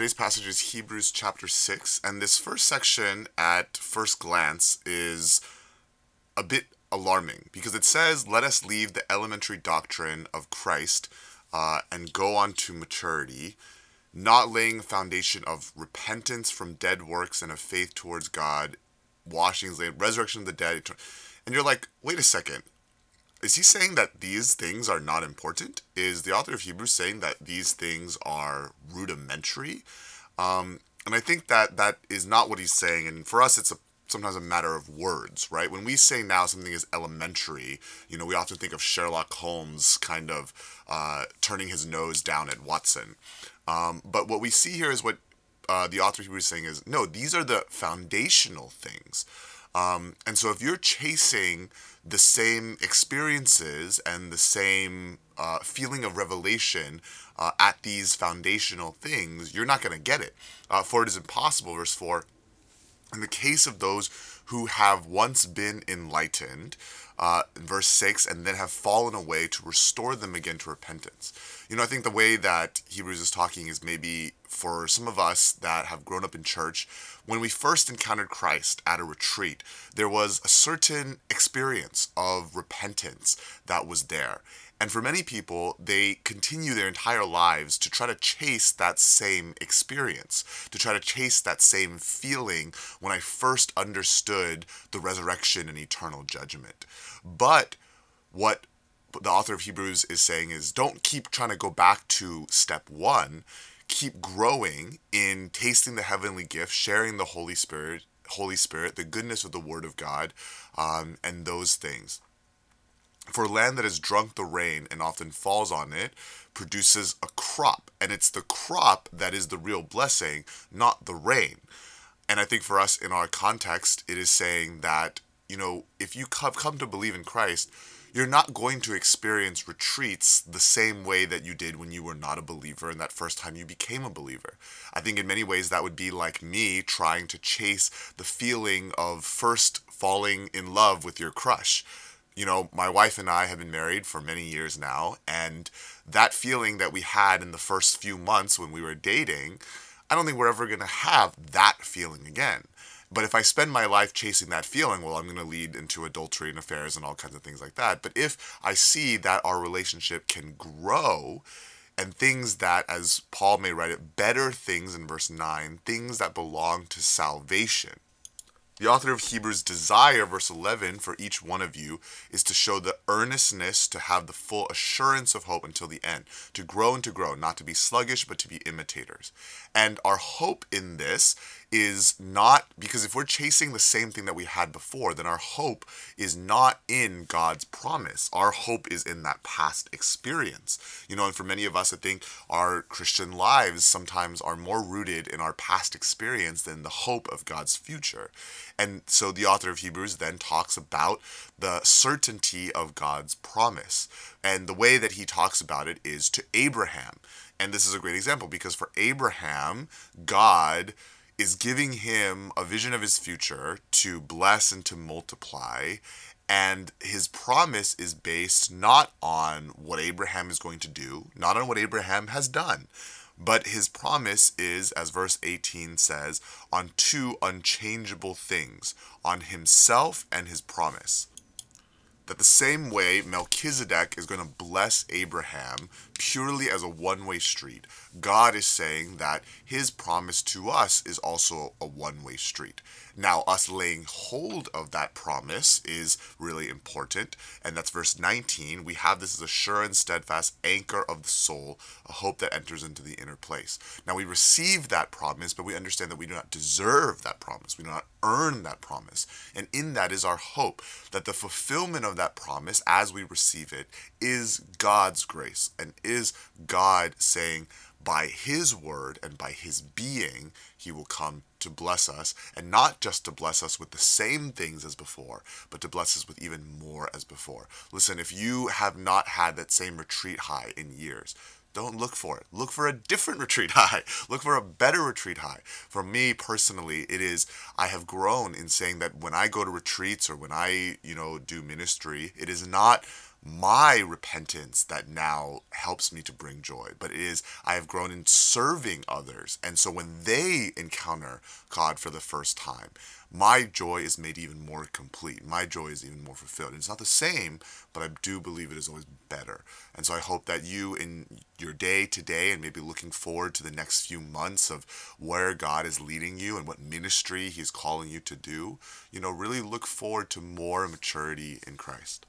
today's passage is Hebrews chapter 6, and this first section, at first glance, is a bit alarming because it says, Let us leave the elementary doctrine of Christ uh, and go on to maturity, not laying a foundation of repentance from dead works and of faith towards God, washings, resurrection of the dead. And you're like, wait a second is he saying that these things are not important? Is the author of Hebrews saying that these things are rudimentary? Um, and I think that that is not what he's saying. And for us, it's a sometimes a matter of words, right? When we say now something is elementary, you know, we often think of Sherlock Holmes kind of uh, turning his nose down at Watson. Um, but what we see here is what uh, the author of Hebrews is saying is no, these are the foundational things. Um, and so if you're chasing the same experiences and the same uh, feeling of revelation uh, at these foundational things, you're not going to get it. Uh, for it is impossible, verse 4, in the case of those who have once been enlightened, uh, verse 6, and then have fallen away to restore them again to repentance. You know, I think the way that Hebrews is talking is maybe for some of us that have grown up in church, when we first encountered Christ at a retreat, there was a certain experience of repentance that was there. And for many people, they continue their entire lives to try to chase that same experience, to try to chase that same feeling when I first understood the resurrection and eternal judgment. But what the author of Hebrews is saying is don't keep trying to go back to step one. Keep growing in tasting the heavenly gift, sharing the Holy Spirit, Holy Spirit, the goodness of the Word of God, um, and those things. For land that has drunk the rain and often falls on it produces a crop, and it's the crop that is the real blessing, not the rain. And I think for us in our context, it is saying that you know, if you have come to believe in Christ, you're not going to experience retreats the same way that you did when you were not a believer and that first time you became a believer. I think in many ways that would be like me trying to chase the feeling of first falling in love with your crush. You know, my wife and I have been married for many years now, and that feeling that we had in the first few months when we were dating, I don't think we're ever going to have that feeling again. But if I spend my life chasing that feeling, well, I'm going to lead into adultery and affairs and all kinds of things like that. But if I see that our relationship can grow and things that, as Paul may write it, better things in verse 9, things that belong to salvation, the author of Hebrews' desire, verse 11, for each one of you is to show the earnestness to have the full assurance of hope until the end, to grow and to grow, not to be sluggish, but to be imitators. And our hope in this is not because if we're chasing the same thing that we had before, then our hope is not in God's promise. Our hope is in that past experience. You know, and for many of us, I think our Christian lives sometimes are more rooted in our past experience than the hope of God's future. And so the author of Hebrews then talks about the certainty of God's promise. And the way that he talks about it is to Abraham. And this is a great example because for Abraham, God is giving him a vision of his future to bless and to multiply. And his promise is based not on what Abraham is going to do, not on what Abraham has done, but his promise is, as verse 18 says, on two unchangeable things on himself and his promise that the same way Melchizedek is going to bless Abraham purely as a one way street, God is saying that his promise to us is also a one way street. Now, us laying hold of that promise is really important, and that's verse 19. We have this as a sure and steadfast anchor of the soul, a hope that enters into the inner place. Now, we receive that promise, but we understand that we do not deserve that promise. We do not earn that promise. And in that is our hope that the fulfillment of that promise as we receive it is God's grace and is God saying, by his word and by his being, he will come to bless us, and not just to bless us with the same things as before, but to bless us with even more as before. Listen, if you have not had that same retreat high in years, don't look for it. Look for a different retreat high. Look for a better retreat high. For me personally, it is I have grown in saying that when I go to retreats or when I, you know, do ministry, it is not my repentance that now helps me to bring joy, but it is I have grown in serving others. And so when they encounter God for the first time, my joy is made even more complete. My joy is even more fulfilled. And it's not the same, but I do believe it is always better. And so I hope that you, in your day today, and maybe looking forward to the next few months of where God is leading you and what ministry He's calling you to do, you know, really look forward to more maturity in Christ.